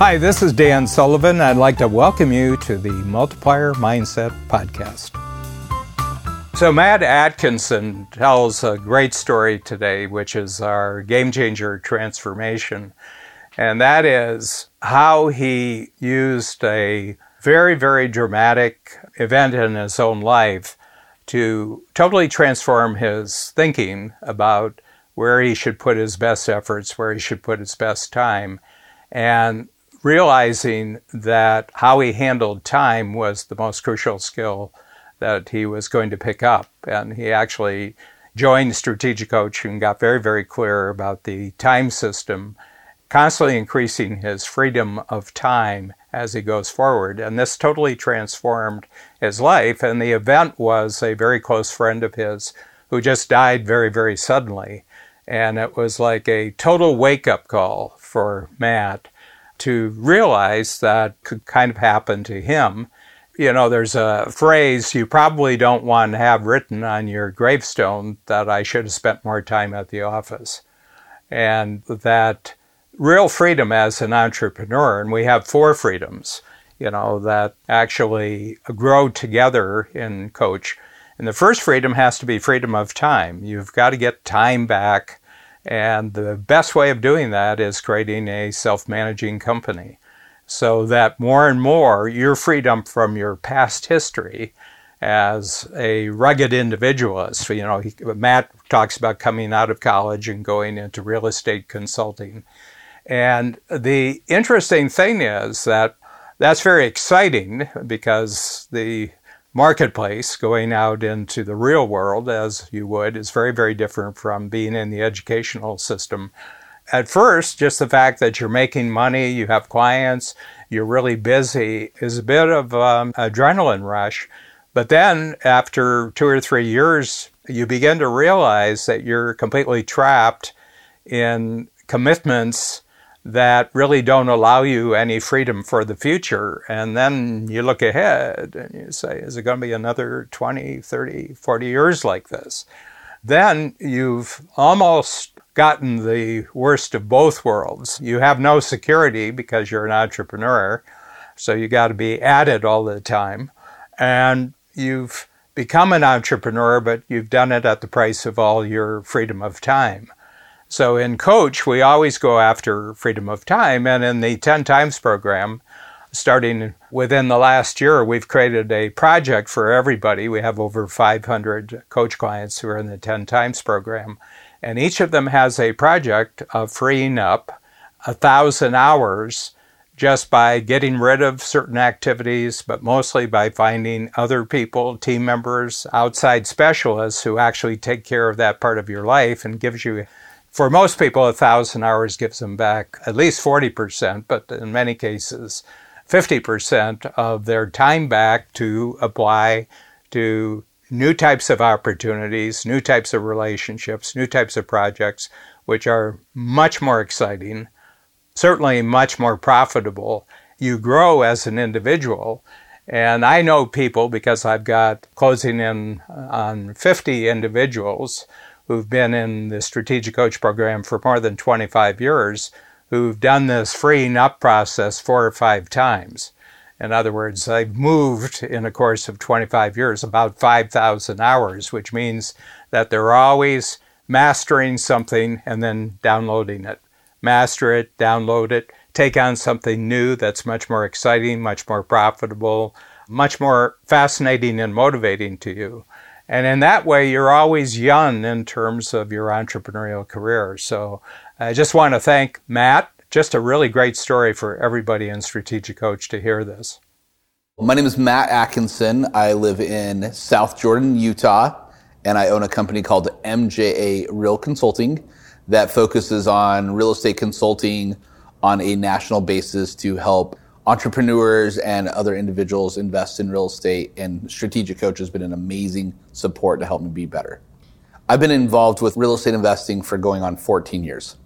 Hi, this is Dan Sullivan. I'd like to welcome you to the Multiplier Mindset Podcast. So, Matt Atkinson tells a great story today, which is our game changer transformation. And that is how he used a very, very dramatic event in his own life to totally transform his thinking about where he should put his best efforts, where he should put his best time, and realizing that how he handled time was the most crucial skill that he was going to pick up. And he actually joined Strategic Coach and got very, very clear about the time system, constantly increasing his freedom of time as he goes forward. And this totally transformed his life. And the event was a very close friend of his who just died very, very suddenly. And it was like a total wake up call for Matt to realize that could kind of happen to him you know, there's a phrase you probably don't want to have written on your gravestone that I should have spent more time at the office. And that real freedom as an entrepreneur, and we have four freedoms, you know, that actually grow together in Coach. And the first freedom has to be freedom of time. You've got to get time back. And the best way of doing that is creating a self managing company so that more and more your freedom from your past history as a rugged individualist. You know, he, Matt talks about coming out of college and going into real estate consulting. And the interesting thing is that that's very exciting because the marketplace going out into the real world, as you would, is very, very different from being in the educational system at first, just the fact that you're making money, you have clients, you're really busy is a bit of um, adrenaline rush. But then after two or three years, you begin to realize that you're completely trapped in commitments that really don't allow you any freedom for the future. And then you look ahead and you say, is it going to be another 20, 30, 40 years like this? Then you've almost gotten the worst of both worlds. You have no security because you're an entrepreneur, so you got to be at it all the time. And you've become an entrepreneur, but you've done it at the price of all your freedom of time. So in Coach, we always go after freedom of time. And in the 10 Times program, starting within the last year, we've created a project for everybody. We have over 500 coach clients who are in the 10 Times program. And each of them has a project of freeing up a thousand hours just by getting rid of certain activities, but mostly by finding other people, team members, outside specialists who actually take care of that part of your life and gives you, for most people, a thousand hours gives them back at least 40%, but in many cases, 50% of their time back to apply to new types of opportunities, new types of relationships, new types of projects, which are much more exciting, certainly much more profitable. You grow as an individual. And I know people because I've got closing in on 50 individuals who've been in the Strategic Coach program for more than 25 years who've done this freeing up process four or five times. In other words, I've moved in a course of 25 years about 5,000 hours, which means that they're always mastering something and then downloading it. Master it, download it, take on something new that's much more exciting, much more profitable, much more fascinating and motivating to you. And in that way, you're always young in terms of your entrepreneurial career. So I just want to thank Matt just a really great story for everybody in Strategic Coach to hear this. My name is Matt Atkinson. I live in South Jordan, Utah, and I own a company called MJA Real Consulting that focuses on real estate consulting on a national basis to help entrepreneurs and other individuals invest in real estate. And Strategic Coach has been an amazing support to help me be better. I've been involved with real estate investing for going on 14 years.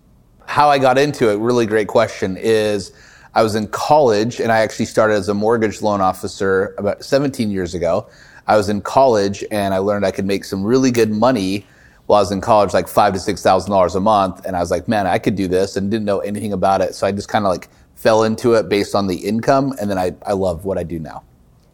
How I got into it, really great question, is I was in college and I actually started as a mortgage loan officer about 17 years ago. I was in college and I learned I could make some really good money while I was in college, like five to six thousand dollars a month. And I was like, man, I could do this and didn't know anything about it. So I just kind of like fell into it based on the income, and then I, I love what I do now.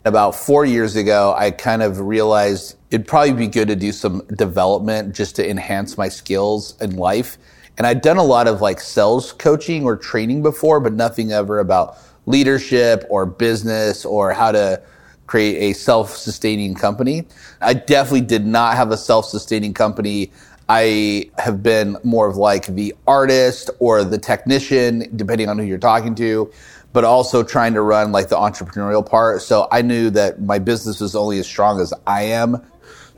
About four years ago, I kind of realized it'd probably be good to do some development just to enhance my skills in life. And I'd done a lot of like sales coaching or training before, but nothing ever about leadership or business or how to create a self-sustaining company. I definitely did not have a self-sustaining company. I have been more of like the artist or the technician, depending on who you're talking to, but also trying to run like the entrepreneurial part. So I knew that my business was only as strong as I am.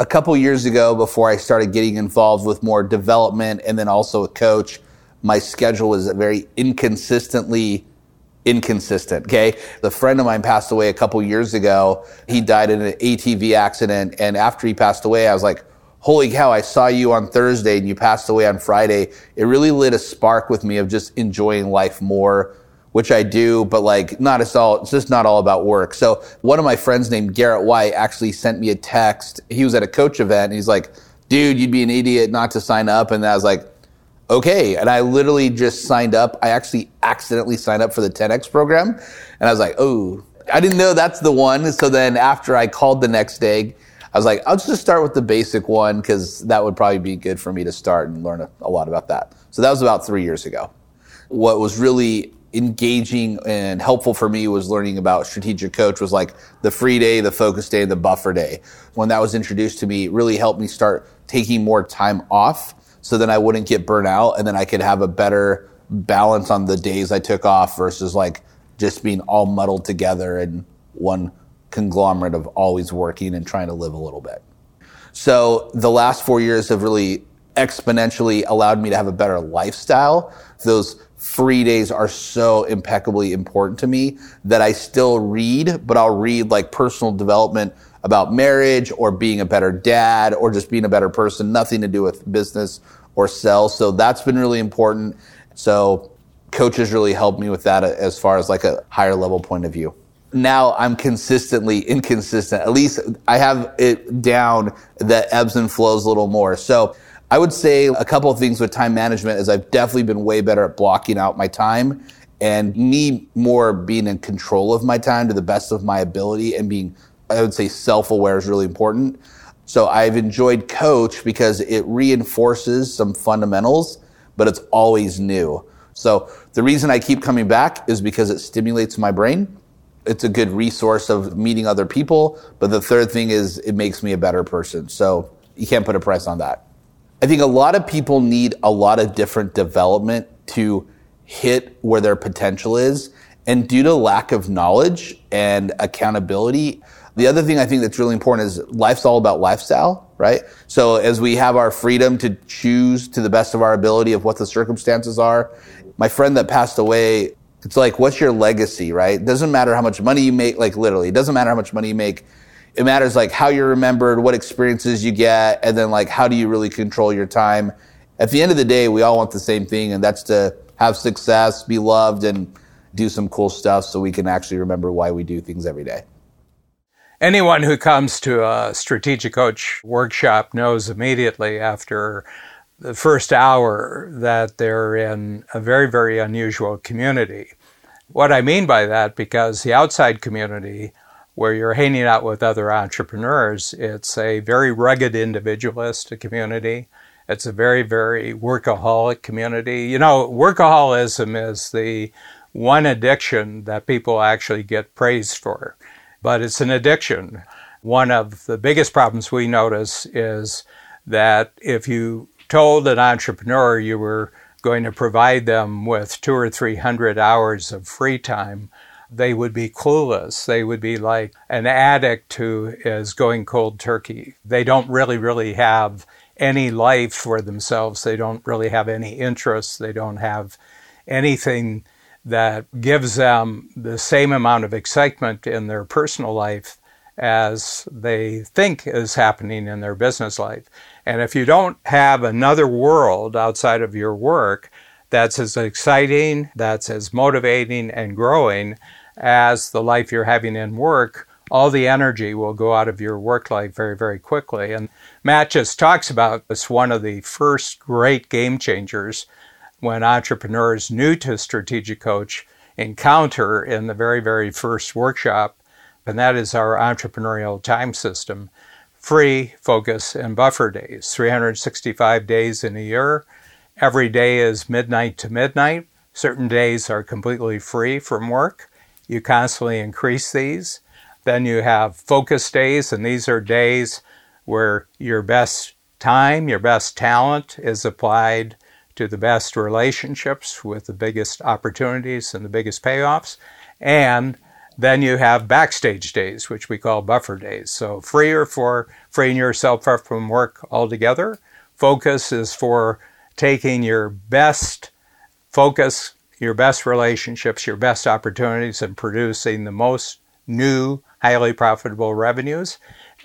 A couple years ago, before I started getting involved with more development and then also a coach, my schedule was very inconsistently inconsistent. Okay. The friend of mine passed away a couple years ago. He died in an ATV accident. And after he passed away, I was like, holy cow, I saw you on Thursday and you passed away on Friday. It really lit a spark with me of just enjoying life more, which I do, but like not it's all, it's just not all about work. So one of my friends named Garrett White actually sent me a text. He was at a coach event and he's like, dude, you'd be an idiot not to sign up. And I was like, okay. And I literally just signed up. I actually accidentally signed up for the 10X program. And I was like, oh, I didn't know that's the one. So then after I called the next day, I was like, I'll just start with the basic one because that would probably be good for me to start and learn a, a lot about that. So that was about three years ago. What was really engaging and helpful for me was learning about strategic coach was like the free day, the focus day, and the buffer day. When that was introduced to me, it really helped me start taking more time off so then I wouldn't get burnt out and then I could have a better balance on the days I took off versus like just being all muddled together in one conglomerate of always working and trying to live a little bit. So the last four years have really exponentially allowed me to have a better lifestyle. Those free days are so impeccably important to me that I still read, but I'll read like personal development about marriage or being a better dad or just being a better person, nothing to do with business or sales. So that's been really important. So coaches really helped me with that as far as like a higher level point of view. Now I'm consistently inconsistent. At least I have it down that ebbs and flows a little more. So I would say a couple of things with time management is I've definitely been way better at blocking out my time and me more being in control of my time to the best of my ability and being I would say self aware is really important. So I've enjoyed coach because it reinforces some fundamentals, but it's always new. So the reason I keep coming back is because it stimulates my brain. It's a good resource of meeting other people. But the third thing is it makes me a better person. So you can't put a price on that. I think a lot of people need a lot of different development to hit where their potential is. And due to lack of knowledge and accountability, the other thing I think that's really important is life's all about lifestyle, right? So as we have our freedom to choose to the best of our ability of what the circumstances are, my friend that passed away, it's like, what's your legacy, right? It doesn't matter how much money you make, like literally, it doesn't matter how much money you make. It matters like how you're remembered, what experiences you get, and then like how do you really control your time. At the end of the day, we all want the same thing, and that's to have success, be loved, and do some cool stuff so we can actually remember why we do things every day. Anyone who comes to a strategic coach workshop knows immediately after the first hour that they're in a very, very unusual community. What I mean by that, because the outside community, where you're hanging out with other entrepreneurs, it's a very rugged individualist community. It's a very, very workaholic community. You know, workaholism is the one addiction that people actually get praised for but it's an addiction. One of the biggest problems we notice is that if you told an entrepreneur you were going to provide them with two or three hundred hours of free time, they would be clueless. They would be like an addict who is going cold turkey. They don't really, really have any life for themselves. They don't really have any interests. They don't have anything that gives them the same amount of excitement in their personal life as they think is happening in their business life. And if you don't have another world outside of your work that's as exciting, that's as motivating and growing as the life you're having in work, all the energy will go out of your work life very, very quickly. And Matt just talks about this one of the first great game changers when entrepreneurs new to strategic coach encounter in the very, very first workshop, and that is our entrepreneurial time system free, focus, and buffer days 365 days in a year. Every day is midnight to midnight. Certain days are completely free from work. You constantly increase these. Then you have focus days, and these are days where your best time, your best talent is applied to the best relationships with the biggest opportunities and the biggest payoffs. And then you have backstage days, which we call buffer days. So freer for freeing yourself up from work altogether. Focus is for taking your best focus, your best relationships, your best opportunities, and producing the most new, highly profitable revenues.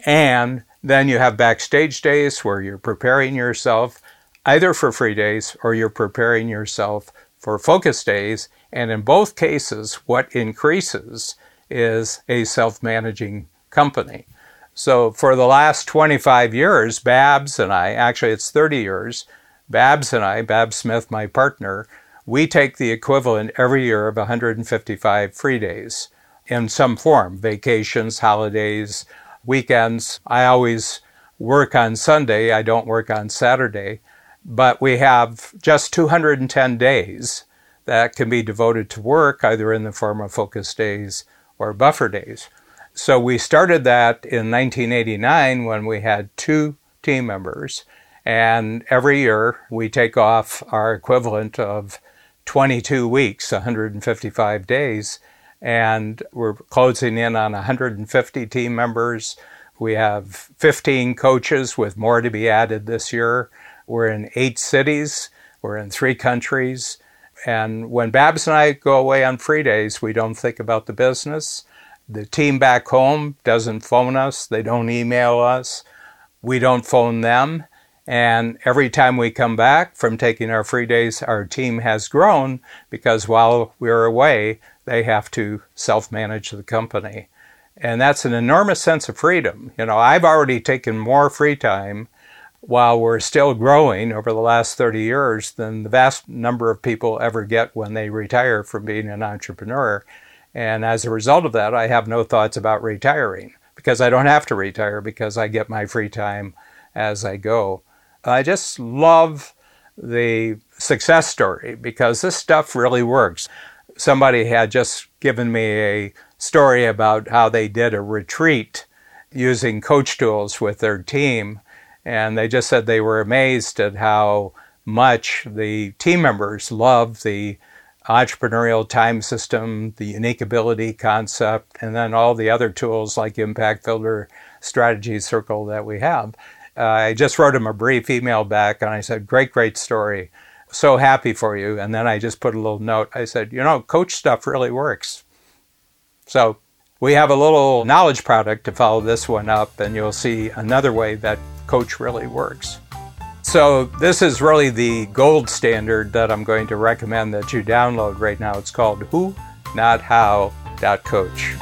And then you have backstage days where you're preparing yourself either for free days or you're preparing yourself for focus days. And in both cases, what increases is a self managing company. So for the last 25 years, Babs and I, actually it's 30 years, Babs and I, Babs Smith, my partner, we take the equivalent every year of 155 free days in some form vacations, holidays, weekends. I always work on Sunday, I don't work on Saturday, but we have just 210 days that can be devoted to work, either in the form of focus days or buffer days. So we started that in 1989 when we had two team members. And every year we take off our equivalent of 22 weeks, 155 days, and we're closing in on 150 team members. We have 15 coaches with more to be added this year. We're in eight cities, we're in three countries. And when Babs and I go away on free days, we don't think about the business. The team back home doesn't phone us, they don't email us, we don't phone them. And every time we come back from taking our free days, our team has grown because while we're away, they have to self manage the company. And that's an enormous sense of freedom. You know, I've already taken more free time while we're still growing over the last 30 years than the vast number of people ever get when they retire from being an entrepreneur. And as a result of that, I have no thoughts about retiring because I don't have to retire because I get my free time as I go. I just love the success story because this stuff really works. Somebody had just given me a story about how they did a retreat using coach tools with their team, and they just said they were amazed at how much the team members love the entrepreneurial time system, the unique ability concept, and then all the other tools like Impact Filter, Strategy Circle that we have. Uh, I just wrote him a brief email back and I said, Great, great story. So happy for you. And then I just put a little note. I said, You know, coach stuff really works. So we have a little knowledge product to follow this one up, and you'll see another way that coach really works. So, this is really the gold standard that I'm going to recommend that you download right now. It's called Who Not How Coach.